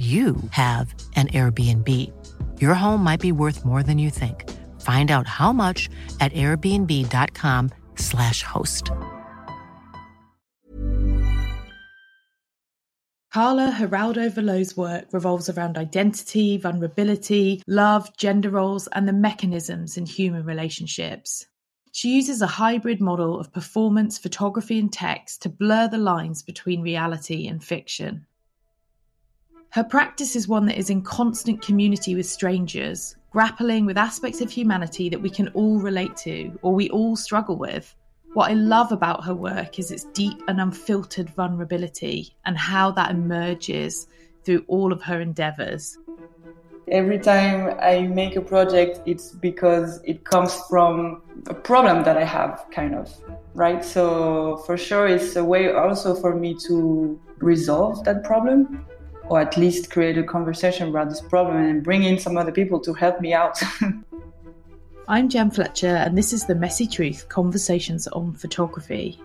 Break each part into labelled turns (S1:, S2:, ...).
S1: you have an Airbnb. Your home might be worth more than you think. Find out how much at airbnb.com/slash host.
S2: Karla Hiraldo Voleau's work revolves around identity, vulnerability, love, gender roles, and the mechanisms in human relationships. She uses a hybrid model of performance, photography, and text to blur the lines between reality and fiction. Her practice is one that is in constant community with strangers, grappling with aspects of humanity that we can all relate to or we all struggle with. What I love about her work is its deep and unfiltered vulnerability and how that emerges through all of her endeavors.
S3: Every time I make a project, it's because it comes from a problem that I have, kind of, right? So, for sure, it's a way also for me to resolve that problem or at least create a conversation about this problem and bring in some other people to help me out.
S2: I'm Gem Fletcher, and this is The Messy Truth Conversations on Photography.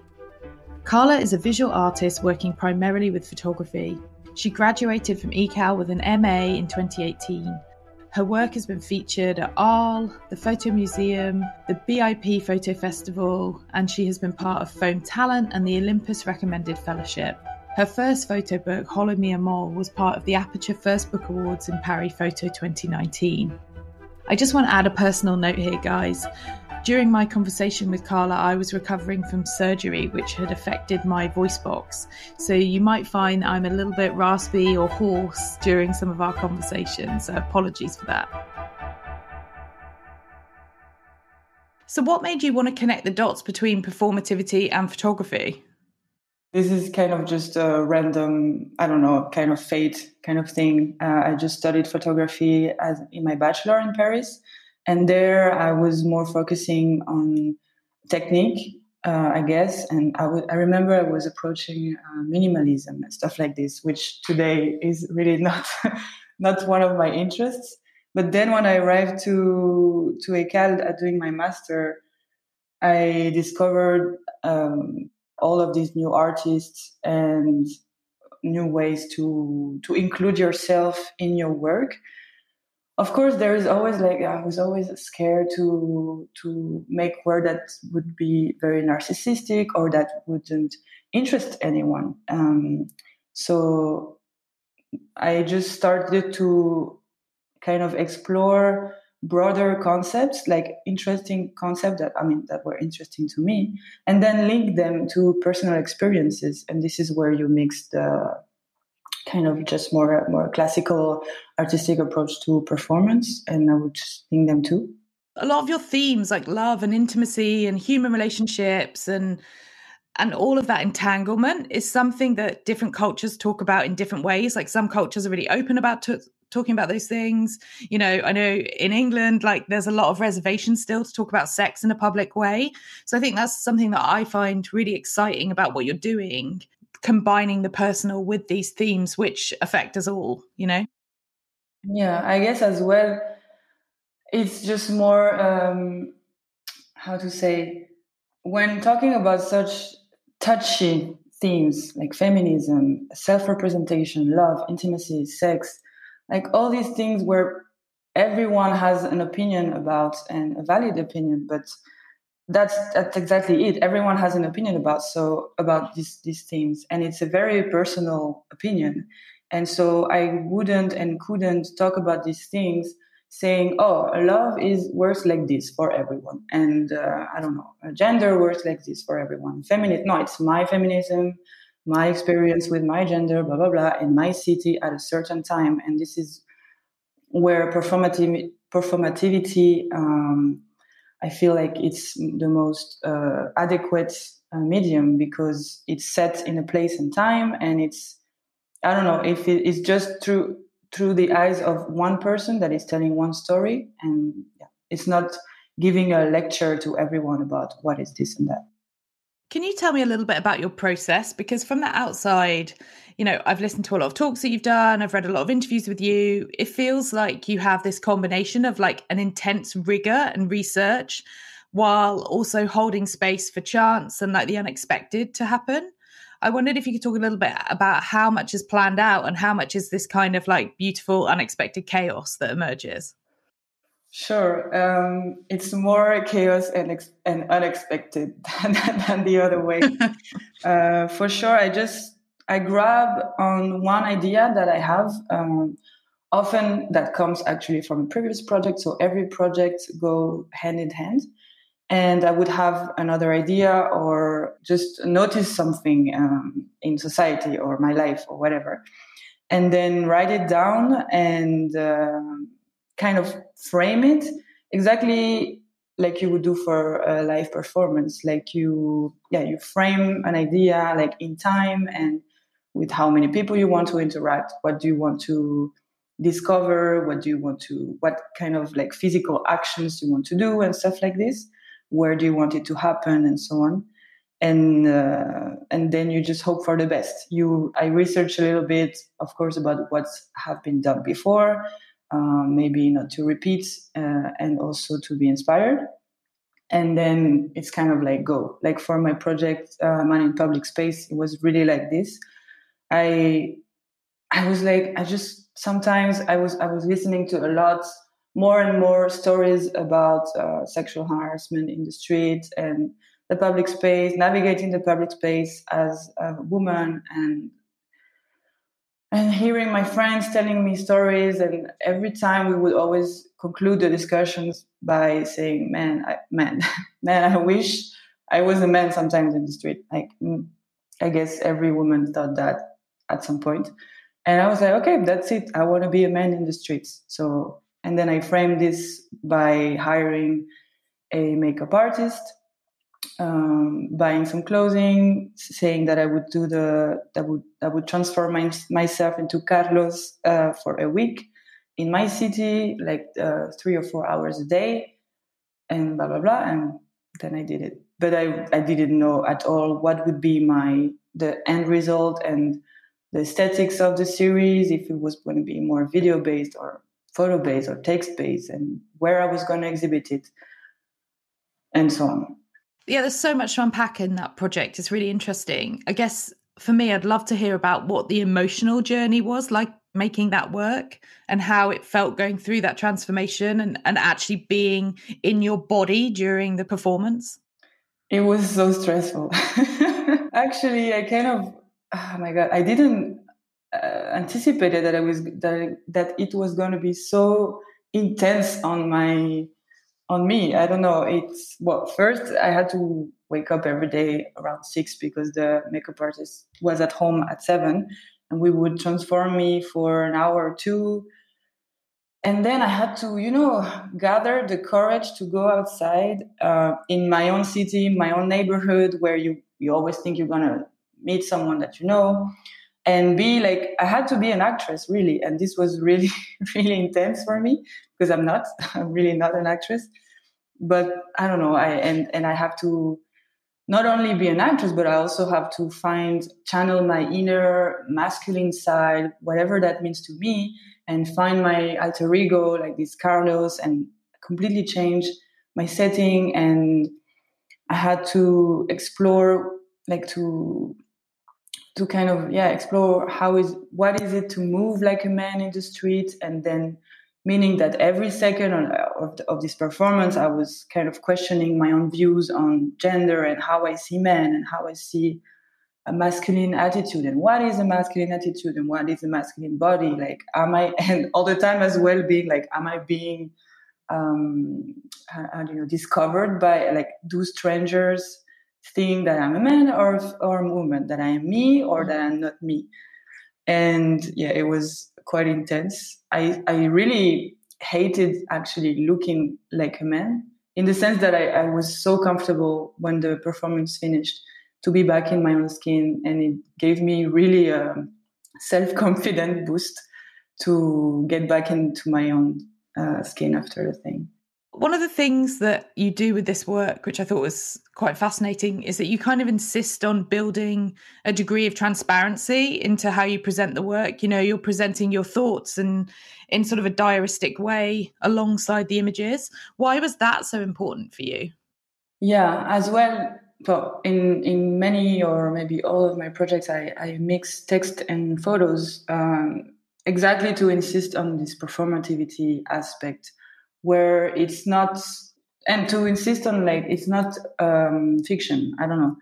S2: Karla is a visual artist working primarily with photography. She graduated from ECAL with an MA in 2018. Her work has been featured at Arles, the Photo Museum, the BIP Photo Festival, and she has been part of Foam Talent and the Olympus Recommended Fellowship. Her first photo book, Hola Mi Amol, was part of the Aperture First Book Awards in Paris Photo 2019. I just want to add a personal note here, guys. During my conversation with Karla, I was recovering from surgery which had affected my voice box. So you might find I'm a little bit raspy or hoarse during some of our conversations. So apologies for that. So, what made you want to connect the dots between performativity and photography?
S3: This is kind of just a random, I don't know, kind of fate kind of thing. Uh, I just studied photography as in my bachelor in Paris, and there I was more focusing on technique, uh, I guess. And I, w- I remember I was approaching uh, minimalism and stuff like this, which today is really not not one of my interests. But then when I arrived to to ECAL doing my master, I discovered um, all of these new artists and new ways to to include yourself in your work. Of course there is always like i was always scared to to make work that would be very narcissistic or that wouldn't interest anyone. Um, so i just started to kind of explore broader concepts, like interesting concepts that I mean that were interesting to me, and then link them to personal experiences. And this is where you mix the kind of just more more classical artistic approach to performance, and I would link them too.
S2: A lot of your themes, like love and intimacy and human relationships and and all of that entanglement is something that different cultures talk about in different ways like some cultures are really open about to, talking about those things. You know, I know in England, like there's a lot of reservation still to talk about sex in a public way. So I think that's something that I find really exciting about what you're doing, combining the personal with these themes, which affect us all, you know?
S3: Yeah, I guess as well, it's just more, um, how to say, when talking about such touchy themes like feminism, self representation, love, intimacy, sex, like all these things where everyone has an opinion about and a valid opinion but that's that's exactly it. Everyone has an opinion about so about these these things and it's a very personal opinion. And so i wouldn't and couldn't talk about these things saying oh love is works like this for everyone and uh, i don't know gender works like this for everyone feminist no it's my feminism my experience with my gender, blah, blah, blah, in my city at a certain time. And this is where performative, performativity, um, I feel like it's the most uh, adequate uh, medium because it's set in a place and time. And it's, I don't know, if it is just through, through the eyes of one person that is telling one story and yeah, it's not giving a lecture to everyone about what is this and that
S2: can you tell me a little bit about your process? Because from the outside you know i've listened to a lot of talks that you've done i've read a lot of interviews with you. It feels like you have this combination of like an intense rigor and research while also holding space for chance and like the unexpected to happen. I wondered if you could talk a little bit about how much is planned out and how much is this kind of like beautiful, unexpected chaos that emerges.
S3: Sure, um, it's more chaos and, ex- and unexpected than, than, the other way. uh, for sure, I just I grab on one idea that I have. Um, often that comes actually from a previous project, so every project go hand in hand and I would have another idea or just notice something um, in society or my life or whatever, and then write it down and uh, kind of frame it exactly like you would do for a live performance. Like you, yeah, you frame an idea like in time and with how many people you want to interact. What do you want to discover? What do you want to? What kind of like physical actions you want to do and stuff like this where do you want it to happen and so on and uh, and then you just hope for the best you i research a little bit of course about what's have been done before um, maybe not to repeat uh, and also to be inspired. And then it's kind of like go. Like for my project uh, man in public space it was really like this. I i was like i just sometimes i was i was listening to a lot more and more stories about uh, sexual harassment in the streets and the public space, navigating the public space as a woman and and hearing my friends telling me stories and every time we would always conclude the discussions by saying man I, man man i wish i was a man sometimes in the street. Like mm, i guess every woman thought that at some point. And i was like okay that's it. I want to be a man in the streets. So and then I framed this by hiring a makeup artist, um, buying some clothing, saying that I would do the that would that would transform my, myself into Carlos uh, for a week in my city, like uh, three or four hours a day, and blah blah blah. And then I did it, but I I didn't know at all what would be my the end result and the aesthetics of the series, if it was going to be more video based or photo based or text based and where I was going to exhibit it and so on.
S2: Yeah, there's so much to unpack in that project. It's really interesting. I guess for me, I'd love to hear about what the emotional journey was like making that work and how it felt going through that transformation and, and actually being in your body during the performance.
S3: It was so stressful. Actually, I kind of, oh my God, I didn't uh, anticipated that I was that that it was going to be so intense on my on me. I don't know. It's well, first I had to wake up every day around six because the makeup artist was at home at seven, and we would transform me for an hour or two. And then I had to, you know, gather the courage to go outside uh, in my own city, my own neighborhood, where you you always think you're gonna meet someone that you know and be like i had to be an actress really. And this was really really intense for me because i'm not i'm really not an actress. But i don't know i and and i have to not only be an actress but i also have to find channel my inner masculine side whatever that means to me and find my alter ego like this carlos and completely change my setting. And i had to explore like to to kind of yeah explore how is what is it to move like a man in the street? And then meaning that every second of, of this performance i was kind of questioning my own views on gender and how i see men and how i see a masculine attitude. And what is a masculine attitude and what is a masculine body? Like am i and all the time as well being like am i being um how don't know discovered by like do strangers think that I'm a man or or a woman, that I am me or that I'm not me. And yeah, it was quite intense. I I really hated actually looking like a man in the sense that I, I was so comfortable when the performance finished to be back in my own skin and it gave me really a self-confident boost to get back into my own uh, skin after the thing.
S2: One of the things that you do with this work, which I thought was quite fascinating, is that you kind of insist on building a degree of transparency into how you present the work. You know, you're presenting your thoughts and in sort of a diaristic way alongside the images. Why was that so important for you?
S3: Yeah, as well. So in in many or maybe all of my projects, I, I mix text and photos um, exactly to insist on this performativity aspect where it's not and to insist on like it's not um, fiction i don't know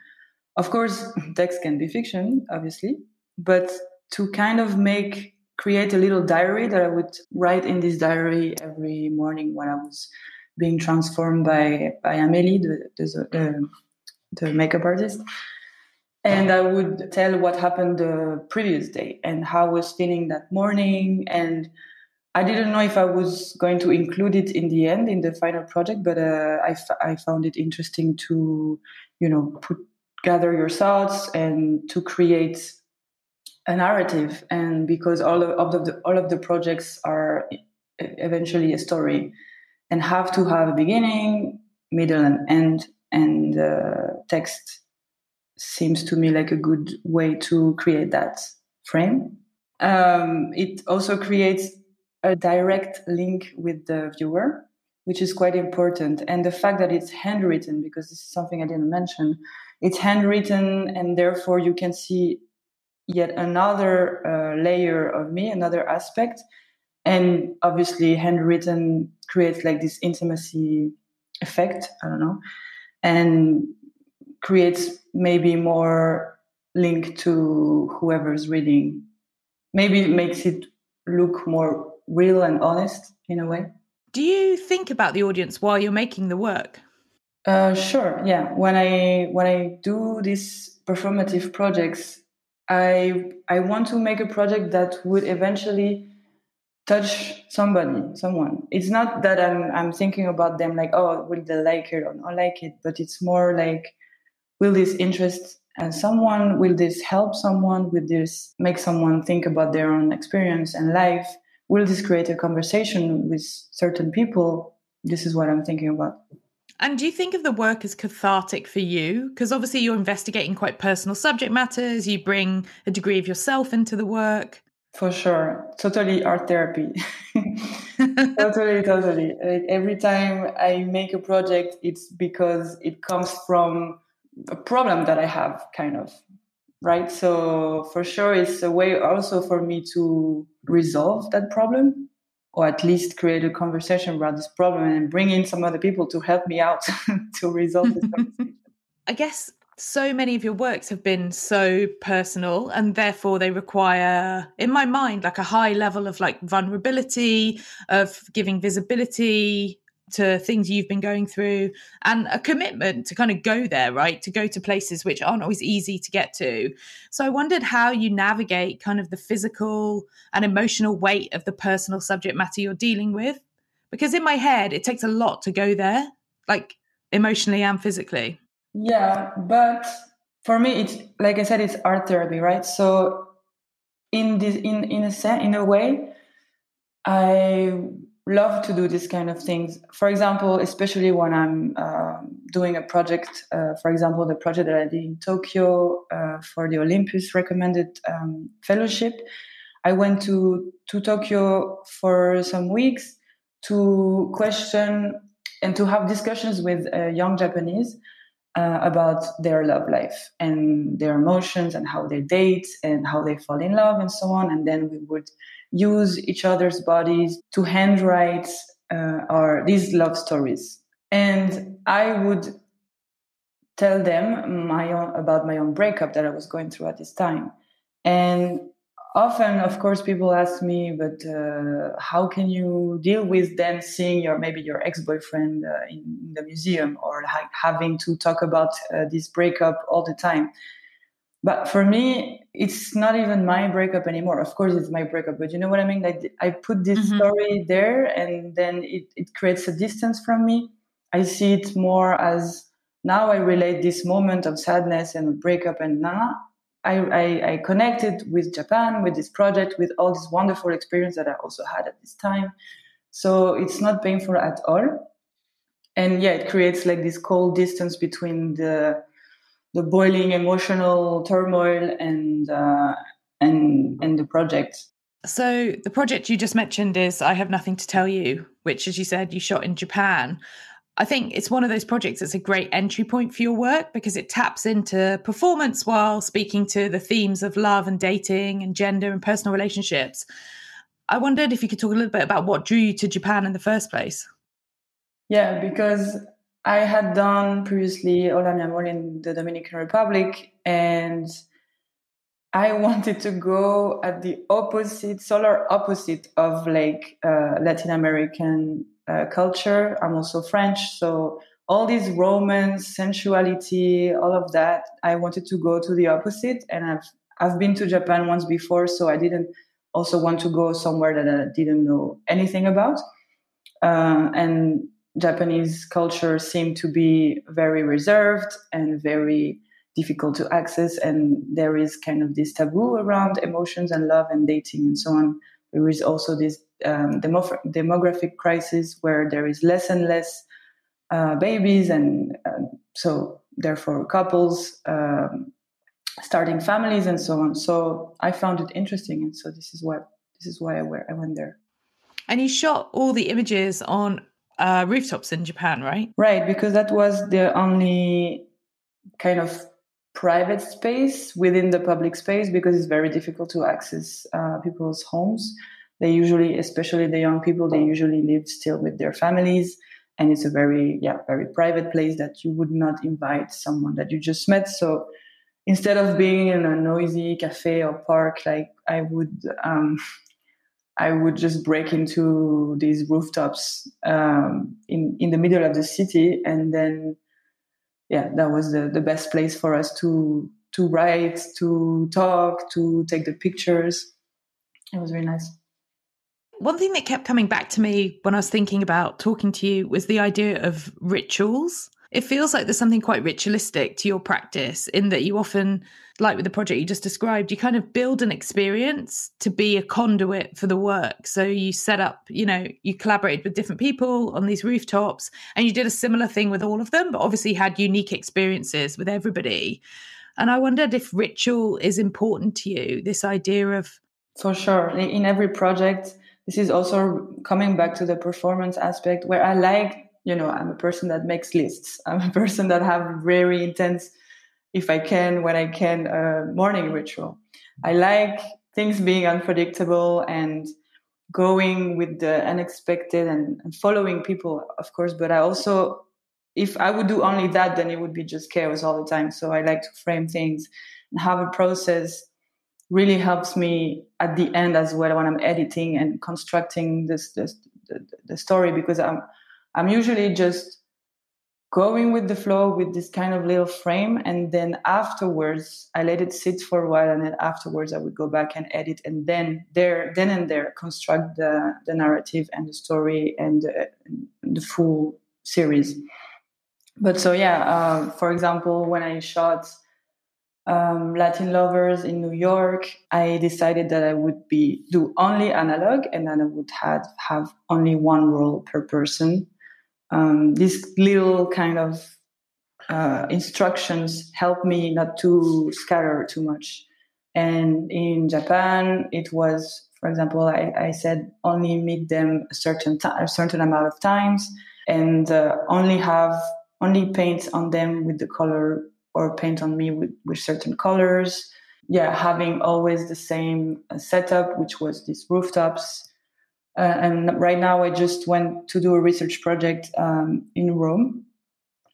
S3: of course text can be fiction obviously but to kind of make create a little diary that i would write in this diary every morning when i was being transformed by by amelie the, the, the makeup artist and I would tell what happened the previous day and how I was feeling that morning. And I didn't know if I was going to include it in the end in the final project, but uh, I, f- I found it interesting to, you know, put gather your thoughts and to create a narrative. And because all of, of the all of the projects are eventually a story and have to have a beginning, middle, and end, and uh, text seems to me like a good way to create that frame. Um, it also creates a direct link with the viewer, which is quite important. And the fact that it's handwritten, because this is something I didn't mention, it's handwritten, and therefore you can see yet another uh, layer of me, another aspect. And obviously, handwritten creates like this intimacy effect. I don't know. And creates maybe more link to whoever's reading. Maybe it makes it look more real and honest in a way.
S2: Do you think about the audience while you're making the work?
S3: Uh, sure. Yeah. When I when I do these performative projects, I I want to make a project that would eventually touch somebody, someone. It's not that I'm I'm thinking about them like, oh, will they like it or not like it, but it's more like will this interest and someone will this help someone will this make someone think about their own experience and life will this create a conversation with certain people? This is what i'm thinking about.
S2: And do you think of the work as cathartic for you? Because obviously you're investigating quite personal subject matters. You bring a degree of yourself into the work.
S3: For sure. Totally art therapy. Totally totally. Like every time i make a project it's because it comes from a problem that I have, kind of, right? So for sure, it's a way also for me to resolve that problem, or at least create a conversation about this problem and bring in some other people to help me out to resolve this conversation.
S2: I guess so many of your works have been so personal and therefore they require in my mind like a high level of like vulnerability of giving visibility to things you've been going through and a commitment to kind of go there, right? To go to places which aren't always easy to get to. So I wondered how you navigate kind of the physical and emotional weight of the personal subject matter you're dealing with. Because in my head, it takes a lot to go there, like emotionally and physically.
S3: Yeah, but for me, it's like I said, it's art therapy, right? So in this, in in a sense, in a way, I love to do this kind of things. For example, especially when I'm uh, doing a project, uh, for example, the project that I did in Tokyo uh, for the Olympus recommended um, fellowship. I went to, to Tokyo for some weeks to question and to have discussions with young Japanese uh, about their love life and their emotions and how they date and how they fall in love and so on. And then we would use each other's bodies to handwrite uh, our these love stories. And I would tell them my own about my own breakup that I was going through at this time. And often, of course, people ask me, but uh, how can you deal with then seeing your maybe your ex boyfriend uh, in the museum or ha- having to talk about uh, this breakup all the time? But for me, it's not even my breakup anymore. Of course, it's my breakup, but you know what I mean? Like I put this mm-hmm. story there and then it, it creates a distance from me. I see it more as now I relate this moment of sadness and breakup and now I, I, I, connected with Japan, with this project, with all this wonderful experience that I also had at this time. So it's not painful at all. And yeah, it creates like this cold distance between the the boiling emotional turmoil and uh, and and the project.
S2: So the project you just mentioned is I Have Nothing to Tell You, which, as you said, you shot in Japan. I think it's one of those projects that's a great entry point for your work because it taps into performance while speaking to the themes of love and dating and gender and personal relationships. I wondered if you could talk a little bit about what drew you to Japan in the first place.
S3: Yeah, because I had done previously Hola Mi Amol in the Dominican Republic and I wanted to go at the opposite, solar opposite of like uh, Latin American uh, culture. I'm also French, so all this romance, sensuality, all of that. I wanted to go to the opposite, and I've I've been to Japan once before, so I didn't also want to go somewhere that I didn't know anything about. Uh, and Japanese culture seemed to be very reserved and very difficult to access, and there is kind of this taboo around emotions and love and dating and so on. There is also this um, demographic crisis where there is less and less uh, babies, and uh, so therefore couples um, starting families and so on. So I found it interesting, and so this is what this is why I, I went there.
S2: And you shot all the images on uh, rooftops in Japan, right?
S3: Right, because that was the only kind of private space within the public space because it's very difficult to access uh, people's homes. They usually especially the young people they usually live still with their families. And it's a very yeah very private place that you would not invite someone that you just met. So instead of being in a noisy cafe or park like i would um, i would just break into these rooftops um, in in the middle of the city and then yeah that was the, the best place for us to to write to talk to take the pictures it was really nice
S2: one thing that kept coming back to me when I was thinking about talking to you was the idea of rituals. It feels like there's something quite ritualistic to your practice in that you often, like with the project you just described, you kind of build an experience to be a conduit for the work. So you set up, you know, you collaborated with different people on these rooftops and you did a similar thing with all of them, but obviously had unique experiences with everybody. And I wondered if ritual is important to you, this idea of.
S3: For sure. In every project, this is also coming back to the performance aspect where I like, you know, I'm a person that makes lists. I'm a person that have very intense, if I can, when I can, uh, morning ritual. I like things being unpredictable and going with the unexpected and, and following people, of course. But I also, if I would do only that, then it would be just chaos all the time. So I like to frame things and have a process really helps me at the end as well when I'm editing and constructing this, this the, the story because I'm I'm usually just going with the flow with this kind of little frame and then afterwards I let it sit for a while and then afterwards I would go back and edit and then there then and there construct the the narrative and the story and the, the full series. But so yeah, uh, for example, when I shot um, Latin lovers in New York, I decided that I would be do only analog, and then I would have have only one role per person. Um, these little kind of uh, instructions help me not to scatter too much. And in Japan, it was, for example, I, I said only meet them a certain time, a certain amount of times, and uh, only have only paint on them with the color or paint on me with, with certain colors. Yeah, having always the same setup, which was these rooftops. Uh, and right now, I just went to do a research project um, in Rome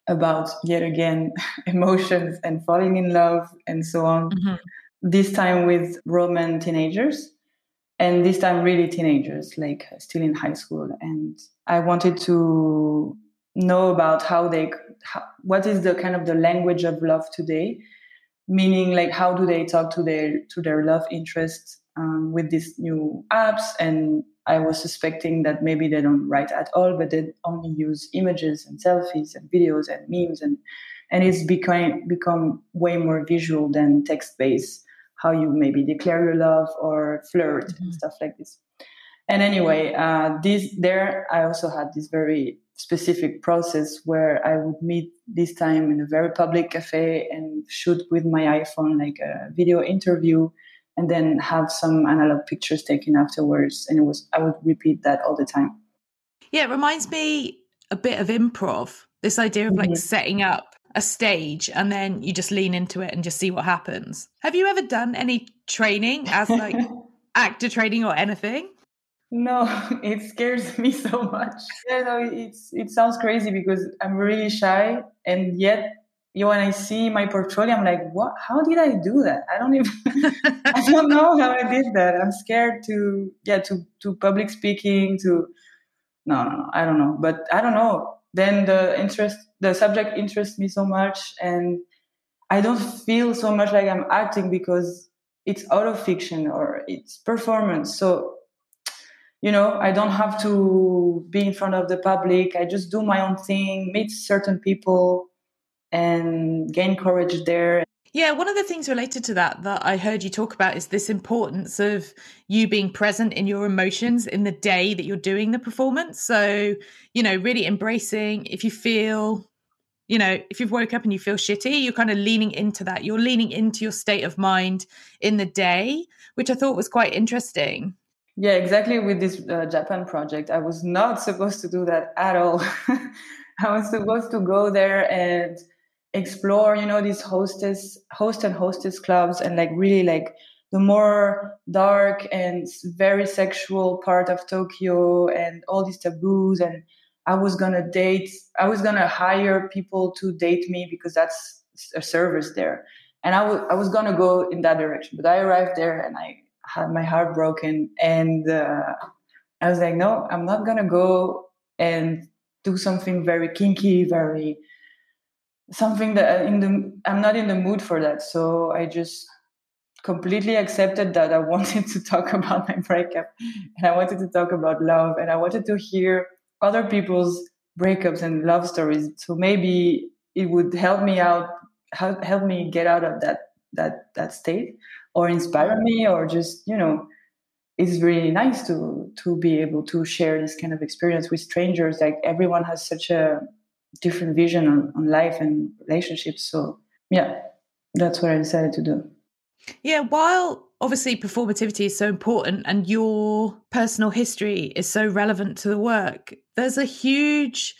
S3: about yet again emotions and falling in love and so on. Mm-hmm. This time with Roman teenagers, and this time really teenagers, like still in high school. And I wanted to know about how they how, what is the kind of the language of love today meaning like how do they talk to their to their love interest um, with these new apps and i was suspecting that maybe they don't write at all but they only use images and selfies and videos and memes and and it's become become way more visual than text based how you maybe declare your love or flirt mm-hmm. and stuff like this and anyway uh, this there i also had this very specific process where i would meet this time in a very public cafe and shoot with my iphone like a video interview and then have some analog pictures taken afterwards and it was i would repeat that all the time.
S2: Yeah it reminds me a bit of improv this idea of like mm-hmm. setting up a stage and then you just lean into it and just see what happens. Have you ever done any training as like actor training or anything?
S3: No it scares me so much. Yeah no it's it sounds crazy because i'm really shy and yet you when I see my portfolio, I'm like, what? How did I do that? I don't even, I don't know how I did that. I'm scared to, yeah, to, to public speaking, to, no, no, no, I don't know. But I don't know. Then the interest, the subject interests me so much. And I don't feel so much like I'm acting because it's out of fiction or it's performance. So, you know, I don't have to be in front of the public. I just do my own thing, meet certain people and gain courage there.
S2: Yeah, one of the things related to that that I heard you talk about is this importance of you being present in your emotions in the day that you're doing the performance. So, you know, really embracing if you feel, you know, if you've woke up and you feel shitty, you're kind of leaning into that. You're leaning into your state of mind in the day, which I thought was quite interesting.
S3: Yeah, exactly. With this uh, Japan project, I was not supposed to do that at all. I was supposed to go there and explore you know these hostess host and hostess clubs and like really like the more dark and very sexual part of tokyo and all these taboos and i was gonna date i was gonna hire people to date me because that's a service there. And I, w- I was gonna go in that direction but i arrived there and i had my heart broken and uh, i was like no i'm not gonna go and do something very kinky very something that uh, in the I'm not in the mood for that. So I just completely accepted that I wanted to talk about my breakup and I wanted to talk about love and I wanted to hear other people's breakups and love stories. So maybe it would help me out, help, help me get out of that that that state or inspire me or just, you know, it's really nice to to be able to share this kind of experience with strangers. Like everyone has such a different vision on, on life and relationships. So yeah, that's what I decided to do.
S2: Yeah, while obviously performativity is so important and your personal history is so relevant to the work, there's a huge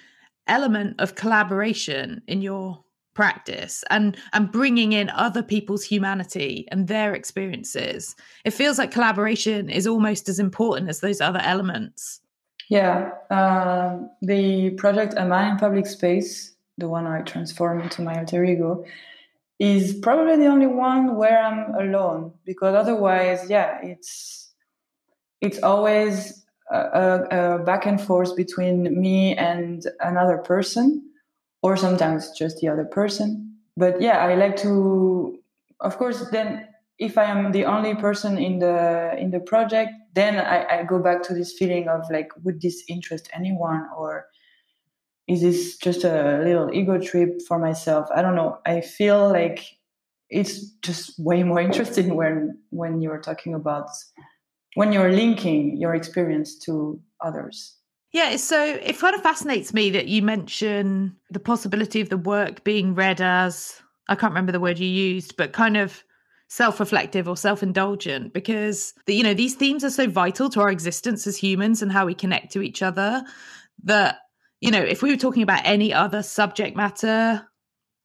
S2: element of collaboration in your practice and and bringing in other people's humanity and their experiences it feels like collaboration is almost as important as those other elements
S3: yeah, uh, the project A Man in Public Space, the one I transform into my alter ego, is probably the only one where I'm alone because otherwise, yeah, it's it's always a, a, back and forth between me and another person, or sometimes just the other person. But yeah, I like to, of course, then if I am the only person in the in the project, then I, I go back to this feeling of like, would this interest anyone, or is this just a little ego trip for myself? I don't know. I feel like it's just way more interesting when when you're talking about when you're linking your experience to others.
S2: Yeah, so it kind of fascinates me that you mention the possibility of the work being read as I can't remember the word you used, but kind of self-reflective or self-indulgent because the, you know these themes are so vital to our existence as humans and how we connect to each other that you know if we were talking about any other subject matter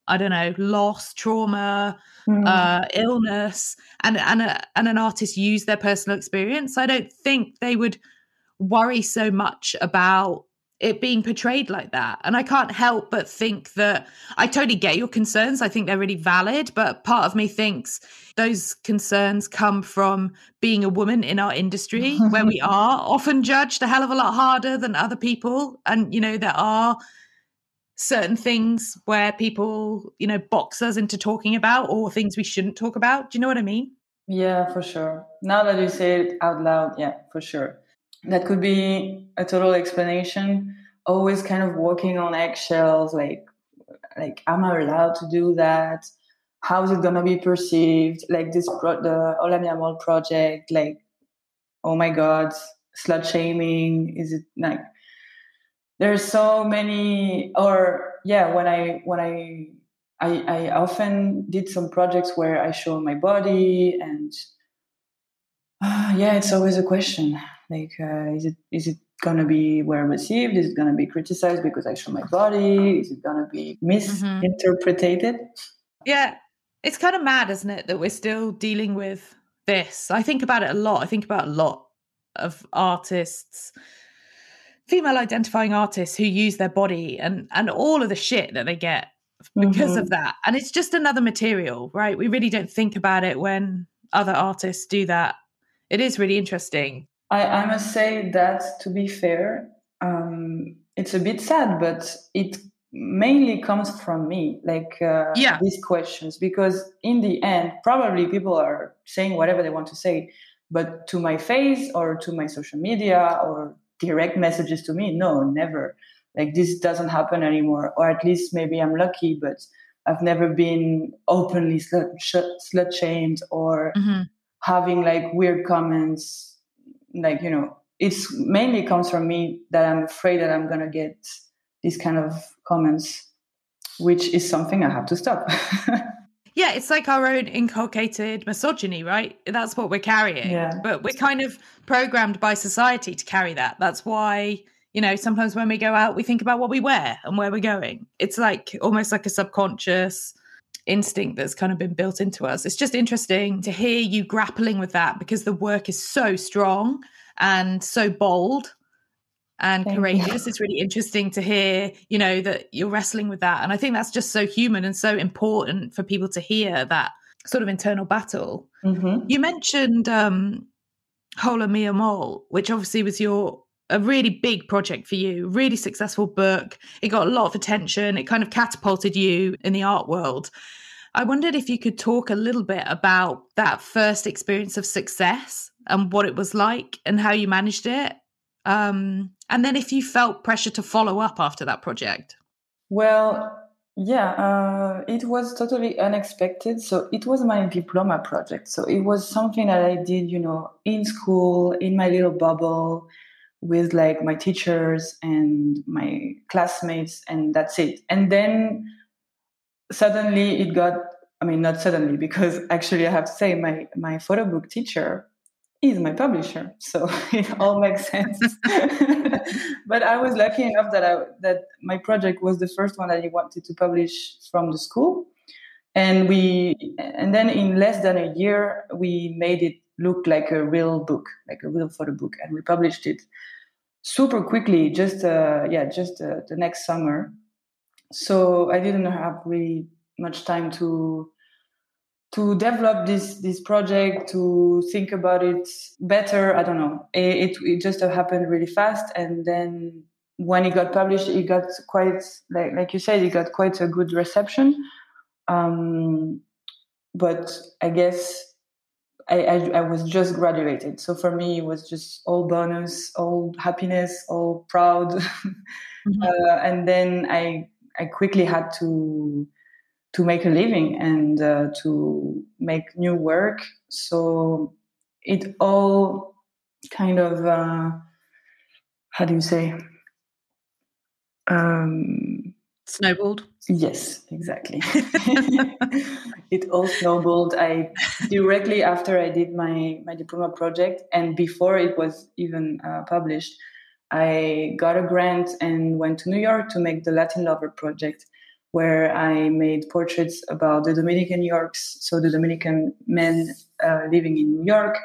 S2: i don't know loss trauma mm. uh, illness and and, a, and an artist use their personal experience i don't think they would worry so much about it being portrayed like that. And I can't help but think that I totally get your concerns. I think they're really valid, but part of me thinks those concerns come from being a woman in our industry where we are often judged a hell of a lot harder than other people. And, you know, there are certain things where people, you know, box us into talking about or things we shouldn't talk about. Do you know what I mean?
S3: Yeah, for sure. Now that you say it out loud, yeah, for sure that could be a total explanation. Always kind of walking on eggshells like like am i allowed to do that? How is it going to be perceived? Like this pro- the Amor project like oh my god slut shaming is it like there's so many or yeah when i when i I, I often did some projects where I show my body, and uh, yeah, it's always a question. Like, uh, is it is it gonna be well received? Is it gonna be criticized because I show my body? Is it gonna be mm-hmm. misinterpreted? Mm-hmm.
S2: Yeah, it's kind of mad, isn't it, that we're still dealing with this? I think about it a lot. I think about a lot of artists female identifying artists who use their body and and all of the shit that they get because mm-hmm. of that. And it's just another material, right? We really don't think about it when other artists do that. It is really interesting.
S3: I, I must say that to be fair, um, it's a bit sad, but it mainly comes from me, like uh, yeah. these questions, because in the end, probably people are saying whatever they want to say, but to my face or to my social media or direct messages to me, no, never like this doesn't happen anymore or at least maybe i'm lucky but i've never been openly slut, slut shamed or mm-hmm. having like weird comments like you know it's mainly comes from me that i'm afraid that i'm gonna get these kind of comments which is something i have to stop
S2: yeah it's like our own inculcated misogyny right that's what we're carrying yeah. but we're kind of programmed by society to carry that that's why you know, sometimes when we go out, we think about what we wear and where we're going. It's like almost like a subconscious instinct that's kind of been built into us. It's just interesting to hear you grappling with that because the work is so strong and so bold and Thank courageous. You. It's really interesting to hear, you know, that you're wrestling with that. And I think that's just so human and so important for people to hear that sort of internal battle. Mm-hmm. You mentioned um Hola Mi Amol, which obviously was your a really big project for you, really successful book. It got a lot of attention. It kind of catapulted you in the art world. I wondered if you could talk a little bit about that first experience of success and what it was like and how you managed it. Um, and then if you felt pressure to follow up after that project.
S3: Well, yeah, uh, it was totally unexpected. So it was my diploma project. So it was something that I did, you know, in school, in my little bubble with like my teachers and my classmates and that's it. And then suddenly it got i mean not suddenly because actually i have to say my my photo book teacher is my publisher so it all makes sense. But i was lucky enough that i that my project was the first one that he wanted to publish from the school. And we and then in less than a year we made it look like a real book like a real photo book and we published it super quickly, just uh, yeah, just uh, the next summer. So I didn't have really much time to to develop this this project, to think about it better. I don't know. It it, it just happened really fast, and then when it got published, it got quite like like you said, it got quite a good reception. Um, but I guess I, I, I, was just graduated. So for me, it was just all bonus, all happiness, all proud. Mm-hmm. Uh, and then I, I quickly had to, to make a living and uh, to make new work. So it all kind of, uh, how do you say?
S2: Um, Snowballed.
S3: Yes, exactly. it all snowballed. I directly after I did my my diploma project, and before it was even uh, published, I got a grant and went to New York to make the Latin Lover project, where I made portraits about the Dominican Yorks, so the Dominican men uh, living in New York.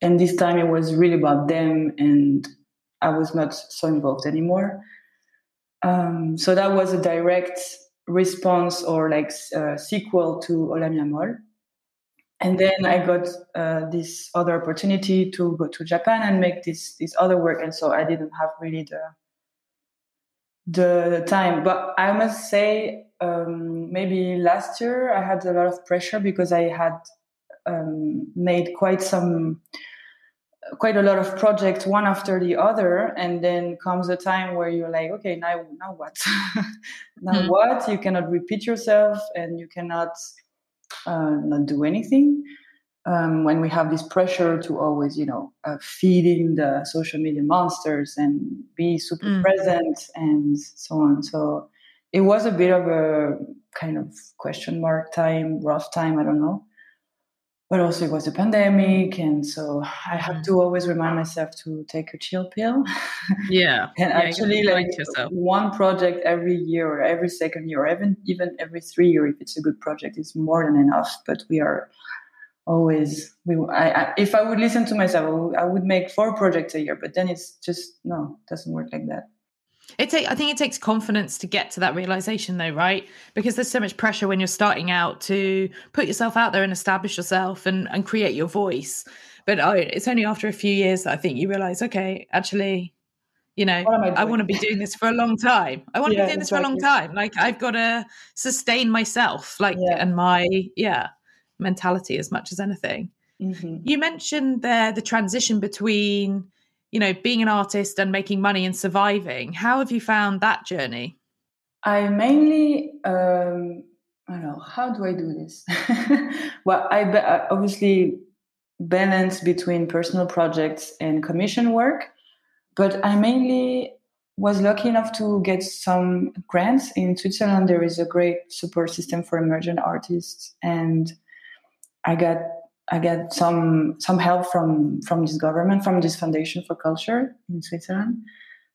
S3: And this time it was really about them, and I was not so involved anymore. Um, so that was a direct response or like uh, sequel to Hola Mi Amol. And then I got uh, this other opportunity to go to Japan and make this this other work, and so I didn't have really the the, the time. But I must say, um, maybe last year I had a lot of pressure because I had um, made quite some quite a lot of projects one after the other and then comes a time where you're like okay now now what? Now mm. what? You cannot repeat yourself and you cannot uh, not do anything. Um, when we have this pressure to always you know uh, feeding the social media monsters and be super mm. present and so on. So it was a bit of a kind of question mark time rough time i don't know but also it was a pandemic and so i have mm. to always remind myself to take a chill pill
S1: yeah
S3: and
S1: yeah,
S3: actually like yourself. one project every year or every second year or even even every three year if it's a good project is more than enough but we are always we I, I, if i would listen to myself I would make four projects a year but then it's just no it doesn't work like that
S2: it take, I think it takes confidence to get to that realization, though, right? Because there's so much pressure when you're starting out to put yourself out there and establish yourself and, and create your voice. But oh, it's only after a few years that I think you realize, okay, actually, you know, I, I, want to be doing this for a long time. I want yeah, to be doing this exactly. for a long time. Like I've got to sustain myself, like yeah. and my yeah mentality as much as anything. Mm-hmm. You mentioned there the transition between you know, being an artist and making money and surviving. How have you found that journey?
S3: I mainly, um, I don't know, how do I do this? well, I be- obviously balance between personal projects and commission work, but I mainly was lucky enough to get some grants in Switzerland. There is a great support system for emergent artists, and I got I get some some help from from this government, from this Foundation for Culture in Switzerland.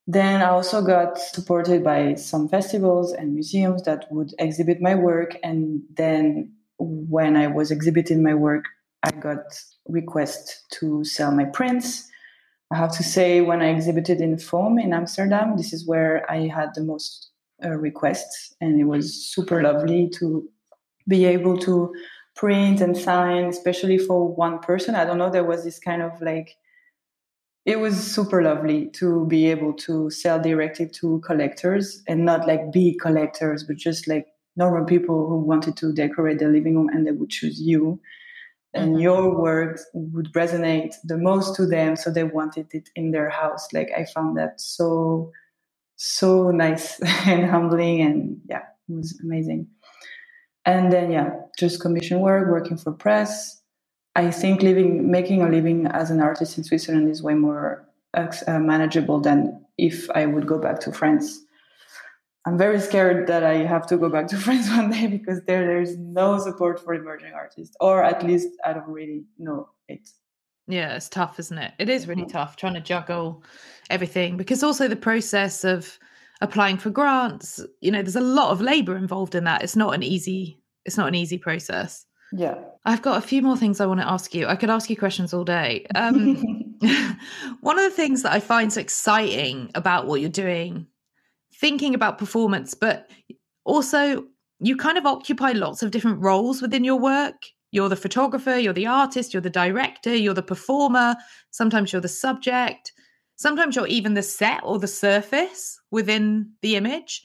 S3: Then I also got supported by some festivals and museums that would exhibit my work. And then when I was exhibiting my work, I got requests to sell my prints. I have to say, when I exhibited in Foam in Amsterdam, this is where I had the most uh, requests, and it was super lovely to be able to print and sign, especially for one person. I don't know, there was this kind of like, it was super lovely to be able to sell directly to collectors and not like big collectors, but just like normal people who wanted to decorate their living room and they would choose you. And mm-hmm. your work would resonate the most to them, so they wanted it in their house. Like I found that so, so nice and humbling, and yeah, it was amazing and then yeah just commission work working for press. I think living making a living as an artist in switzerland is way more uh, manageable than if i would go back to france. I'm very scared that i have to go back to france one day because there there's no support for emerging artists or at least i don't really know it.
S2: Yeah it's tough isn't it? It is really mm-hmm. tough trying to juggle everything because also the process of applying for grants you know there's a lot of labor involved in that. It's not an easy it's not an easy process.
S3: Yeah.
S2: I've got a few more things i want to ask you. I could ask you questions all day. Um, one of the things that i find so exciting about what you're doing thinking about performance but also you kind of occupy lots of different roles within your work. You're the photographer you're the artist you're the director you're the performer sometimes you're the subject Sometimes you're even the set or the surface within the image.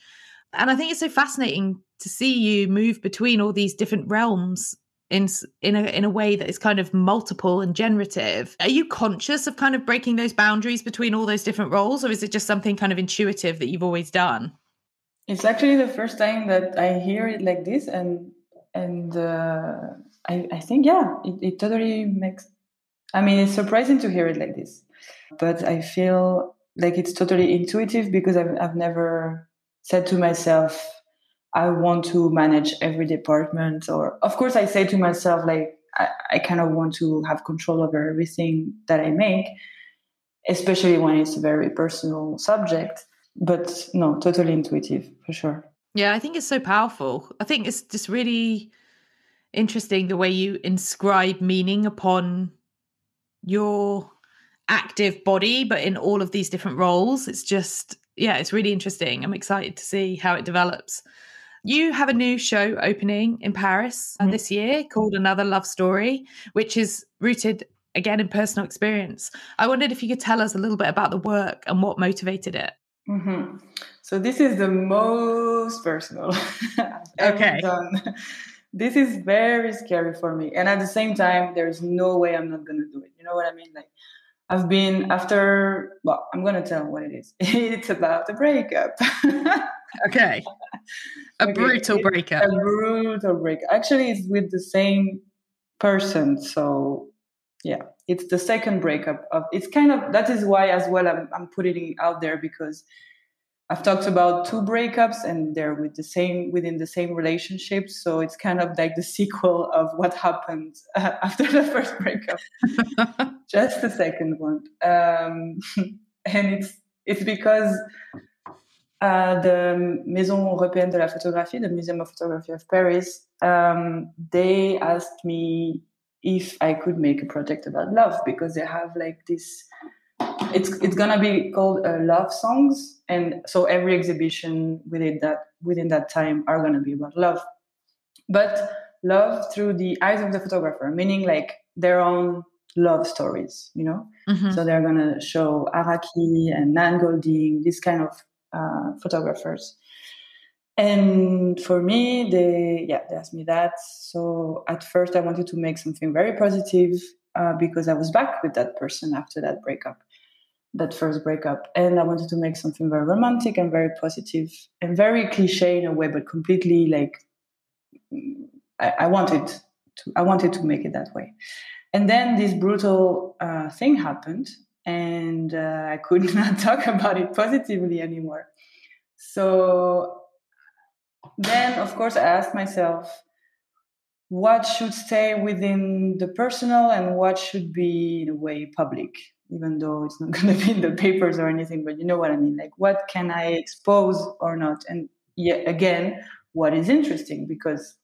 S2: And I think it's so fascinating to see you move between all these different realms in in a in a way that is kind of multiple and generative. Are you conscious of kind of breaking those boundaries between all those different roles, or is it just something kind of intuitive that you've always done?
S3: It's actually the first time that I hear it like this, and and uh, I I think yeah, it, it totally makes. I mean, it's surprising to hear it like this but I feel like it's totally intuitive because I've, I've never said to myself, I want to manage every department. Or, of course, I say to myself, like, I, I kind of want to have control over everything that I make, especially when it's a very personal subject. But no, totally intuitive for sure.
S2: Yeah, I think it's so powerful. I think it's just really interesting the way you inscribe meaning upon your active body, but in all of these different roles. It's just, yeah, it's really interesting. I'm excited to see how it develops. You have a new show opening in Paris uh, mm-hmm. this year called Another Love Story, which is rooted again in personal experience. I wondered if you could tell us a little bit about the work and what motivated it.
S3: Mm-hmm. So this is the most personal okay. done. This is very scary for me, and at the same time, there's no way I'm not gonna do it. You know what I mean? Like I've been after. Well, I'm gonna tell what it is. it's about a breakup.
S2: okay, a okay. brutal breakup.
S3: A brutal breakup. Actually, it's with the same person. So yeah, it's the second breakup of. It's kind of that is why as well I'm I'm putting it out there because I've talked about two breakups and they're with the same within the same relationship. So it's kind of like the sequel of what happened uh, after the first breakup. Just the second one, um, and it's it's because uh, the Maison Européenne de la Photographie, the Museum of Photography of Paris, um, they asked me if I could make a project about love because they have like this it's it's gonna be called uh, love songs and so every exhibition within that within that time are gonna be about love. But love through the eyes of the photographer meaning like their own love stories you know? Mm-hmm. so they're gonna show araki and nan goldin this kind of uh, photographers. And for me they yeah they asked me that. So at first i wanted to make something very positive uh, because i was back with that person after that breakup that first breakup. And i wanted to make something very romantic and very positive and very cliche in a way but completely like i, I wanted to i wanted to make it that way. And then this brutal uh, thing happened and uh, i could not talk about it positively anymore. So then of course i asked myself what should stay within the personal and what should be in a way public even though it's not going to be in the papers or anything but you know what i mean. Like what can i expose or not? And yet again what is interesting because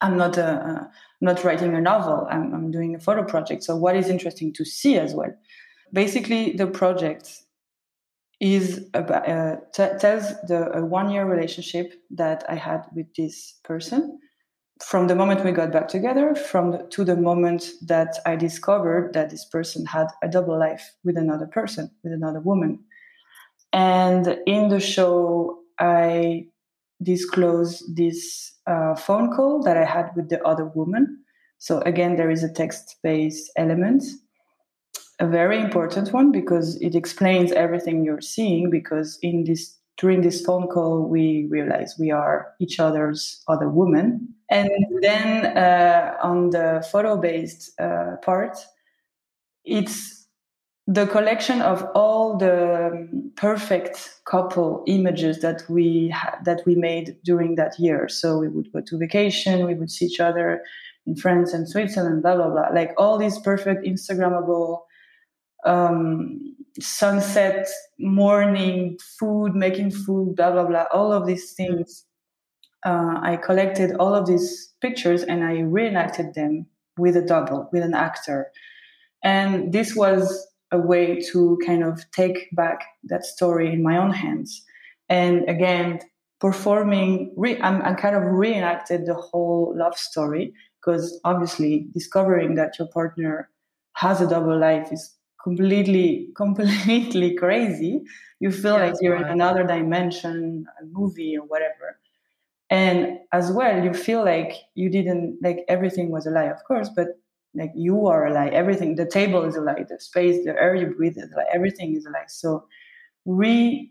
S3: i'm not a, uh, not writing a novel I'm, I'm doing a photo project. So what is interesting to see as well? Basically the project is about uh, t- tells the one year relationship that i had with this person from the moment we got back together from the, to the moment that i discovered that this person had a double life with another person with another woman. And in the show i disclose this uh, phone call that i had with the other woman. So again there is a text-based element a very important one because it explains everything you're seeing because in this during this phone call, we realize we are each other's other woman. And then uh, on the photo based uh, part, it's the collection of all the perfect couple images that we ha- that we made during that year. So we would go to vacation, we would see each other in France and Switzerland, blah blah blah. Like all these perfect Instagrammable um, sunset, morning, food, making food, blah, blah, blah, all of these things. Uh, I collected all of these pictures and I reenacted them with a double, with an actor. And this was a way to kind of take back that story in my own hands. And again, performing, re- I'm, I kind of reenacted the whole love story because obviously discovering that your partner has a double life is completely completely crazy. You feel yeah, like you're right. in another dimension a movie or whatever. And as well you feel like you didn't like everything was a lie of course but like you are a lie. Everything the table is a lie the space the air you breathe is like everything is a lie. So remaking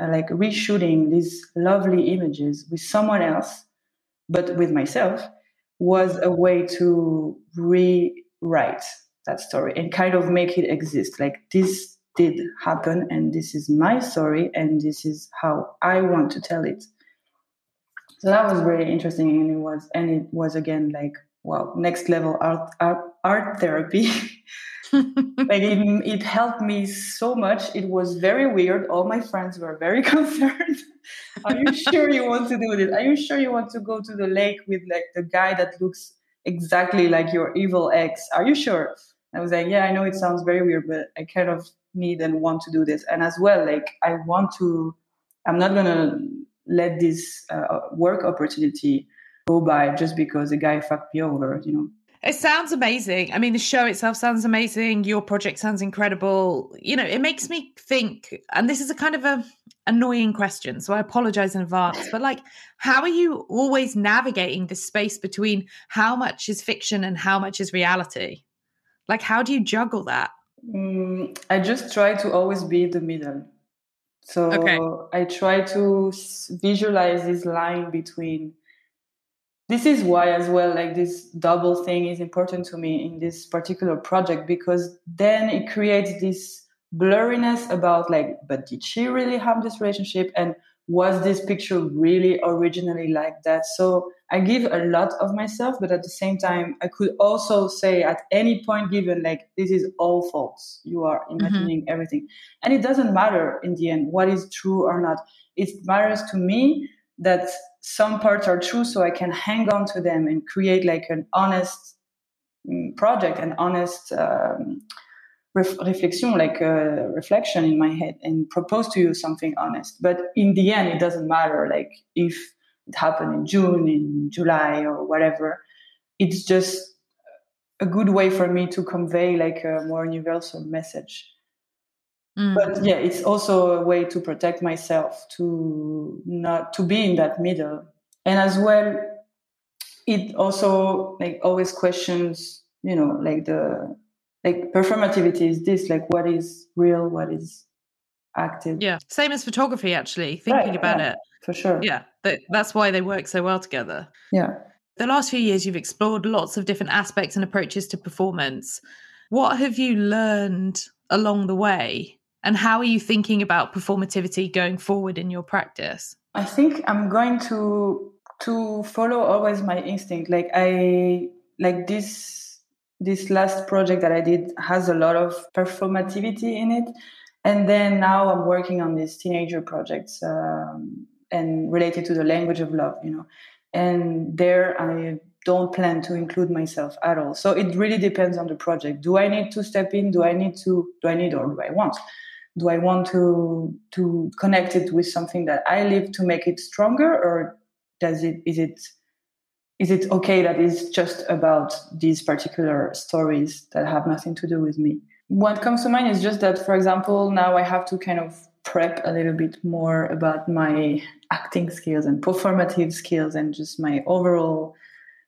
S3: uh, like reshooting these lovely images with someone else but with myself was a way to rewrite that story and kind of make it exist. Like this did happen and this is my story and this is how i want to tell it. So that was really interesting and it was and it was again like wow next level art art, art therapy. Like it, it helped me so much. It was very weird. All my friends were very concerned. Are you sure you want to do this? Are you sure you want to go to the lake with like the guy that looks exactly like your evil ex are you sure I was like, yeah, I know it sounds very weird, but I kind of need and want to do this. And as well, like, I want to, I'm not to let this uh, work opportunity go by just because a guy fucked me over, you know.
S2: It sounds amazing. I mean, the show itself sounds amazing. Your project sounds incredible. You know, it makes me think, and this is a kind of a annoying question, so I apologize in advance. But like, how are you always navigating the space between how much is fiction and how much is reality? Like, how do you juggle that?
S3: Mm, I just try to always be the middle. So okay. I try to visualize this line between. This is why, as well, like this double thing is important to me in this particular project because then it creates this blurriness about like, but did she really have this relationship? And was this picture really originally like that? So I give a lot of myself, but at the same time, I could also say at any point given, like, this is all false. You are mm-hmm. imagining mm-hmm. everything. And it doesn't matter in the end what is true or not. It matters to me that some parts are true so I can hang on to them and create like an honest mm, project, an honest um, ref- reflection, like a reflection in my head, and propose to you something honest. But in the end, it doesn't matter. Like if it happened in June, in July, or whatever. It's just a good way for me to convey like a more universal message. Mm. But yeah, it's also a way to protect myself, to not to be in that middle, and as well, it also like always questions, you know, like the like performativity is this like what is real what is active.
S2: Yeah same as photography actually thinking right, about
S3: yeah,
S2: it.
S3: for sure.
S2: Yeah that's why they work so well together.
S3: Yeah.
S2: The last few years you've explored lots of different aspects and approaches to performance. What have you learned along the way and how are you thinking about performativity going forward in your practice?
S3: I think i'm going to to follow always my instinct. Like i like this this last project that I did has a lot of performativity in it. And then now I'm working on these teenager projects um, and related to the language of love, you know. And there I don't plan to include myself at all. So it really depends on the project. Do I need to step in? Do I need to? Do I need or do I want? Do I want to to connect it with something that I live to make it stronger, or does it is it is it okay that it's just about these particular stories that have nothing to do with me? What comes to mind is just that, for example, now I have to kind of prep a little bit more about my acting skills and performative skills and just my overall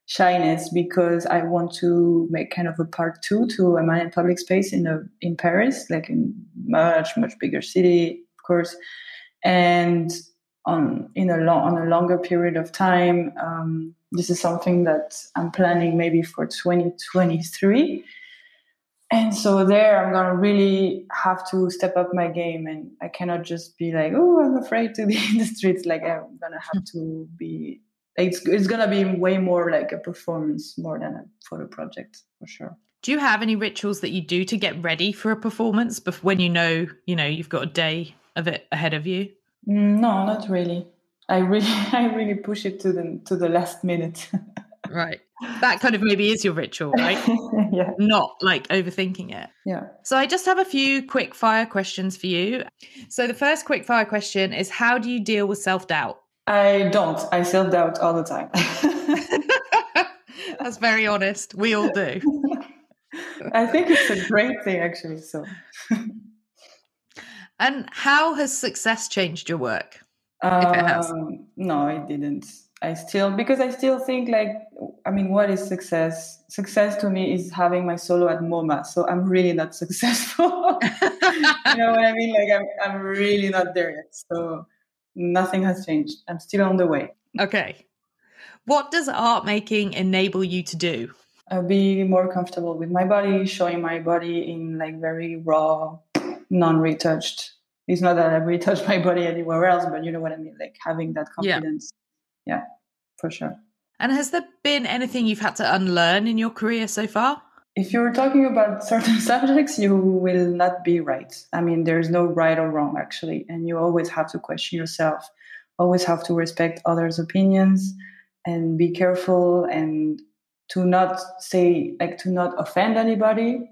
S3: shyness because I want to make kind of a part two to a man in public space in a, in Paris, like in much much bigger city, of course, and on in a long on a longer period of time. Um, this is something that I'm planning maybe for 2023. And so there, I'm gonna really have to step up my game, and I cannot just be like, "Oh, I'm afraid to be in the streets." Like I'm gonna have to be. It's it's gonna be way more like a performance more than a photo project for sure.
S2: Do you have any rituals that you do to get ready for a performance, before when you know you know you've got a day of it ahead of you?
S3: Mm, no, not really. I really I really push it to the to the last minute.
S2: right. That kind of maybe is your ritual, right?
S3: yeah.
S2: Not like overthinking it.
S3: Yeah.
S2: So I just have a few quick fire questions for you. So the first quick fire question is how do you deal with self-doubt?
S3: I don't. I self-doubt all the time.
S2: That's very honest. We all do.
S3: I think it's a great thing actually, so.
S2: And how has success changed your work?
S3: Um, no, it didn't. I still because I still think like I mean, what is success? Success to me is having my solo at MoMA. So I'm really not successful. you know what I mean? Like I'm I'm really not there yet. So nothing has changed. I'm still on the way.
S2: Okay. What does art making enable you to do?
S3: I'll be more comfortable with my body, showing my body in like very raw, non-retouched it's not that I really touch my body anywhere else, but you know what I mean, like having that confidence. Yeah, yeah for sure.
S2: And has there been anything you've had to unlearn in your career so far?
S3: If you're talking about certain subjects, you will not be right. I mean, there's no right or wrong, actually. And you always have to question yourself, always have to respect others' opinions and be careful and to not say, like, to not offend anybody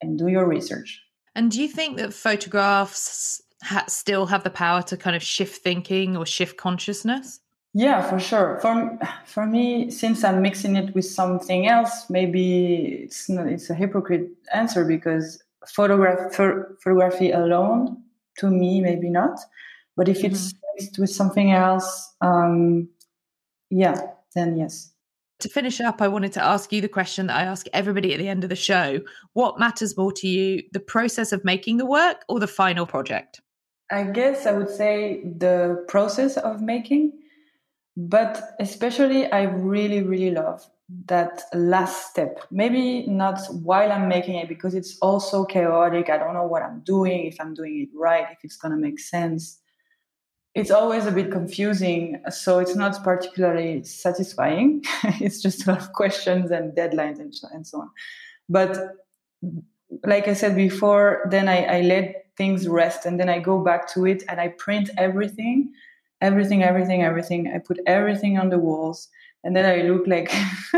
S3: and do your research.
S2: And do you think that photographs ha- still have the power to kind of shift thinking or shift consciousness?
S3: Yeah, for sure. For for me, since I'm mixing it with something else, maybe it's not, it's a hypocrite answer because photograph photography alone, to me, maybe not. But if it's mm-hmm. mixed with something else, um, yeah, then yes.
S2: To finish up, I wanted to ask you the question that I ask everybody at the end of the show. What matters more to you, the process of making the work or the final project?
S3: I guess I would say the process of making, but especially I really, really love that last step. Maybe not while I'm making it because it's also chaotic. I don't know what I'm doing, if I'm doing it right, if it's going to make sense it's always a bit confusing. So it's not particularly satisfying. it's just a lot of questions and deadlines and, and so on. But like I said before, then I, I let things rest and then I go back to it and I print everything, everything, everything, everything. I put everything on the walls and then I look like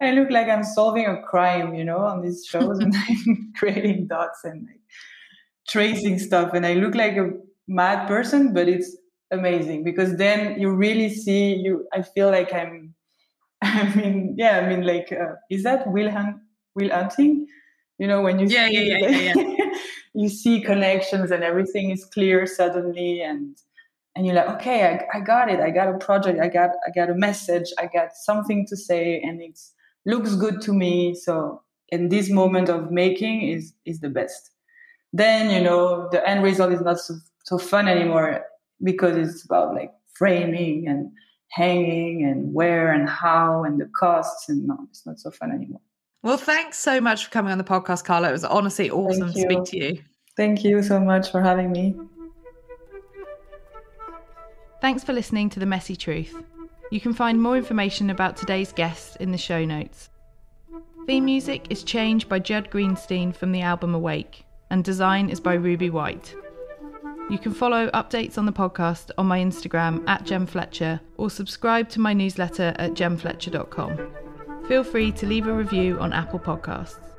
S3: I look like I'm solving a crime, you know, on these shows and I'm creating dots and like tracing stuff and I look like a mad person, but it's amazing because then you really see you i feel like i'm i mean yeah i mean like uh, is that will hunt will hunting? You know when you
S2: yeah, see, yeah, yeah, yeah, yeah.
S3: you see connections and everything is clear suddenly and and you're like okay I, I got it. I got a project. I got i got a message. I got something to say and it looks good to me. So in this moment of making is is the best. Then you know the end result is not so, so fun anymore because it's about like framing and hanging and where and how and the costs and no it's not so fun anymore.
S2: Well thanks so much for coming on the podcast Karla. It was honestly awesome to speak to you.
S3: Thank you so much for having me.
S2: Thanks for listening to the messy truth. You can find more information about today's guests in the show notes. Theme music is changed by judd greenstein from the album awake and design is by ruby white you can follow updates on the podcast on my Instagram at Gem Fletcher or subscribe to my newsletter at gemfletcher.com. Feel free to leave a review on Apple Podcasts.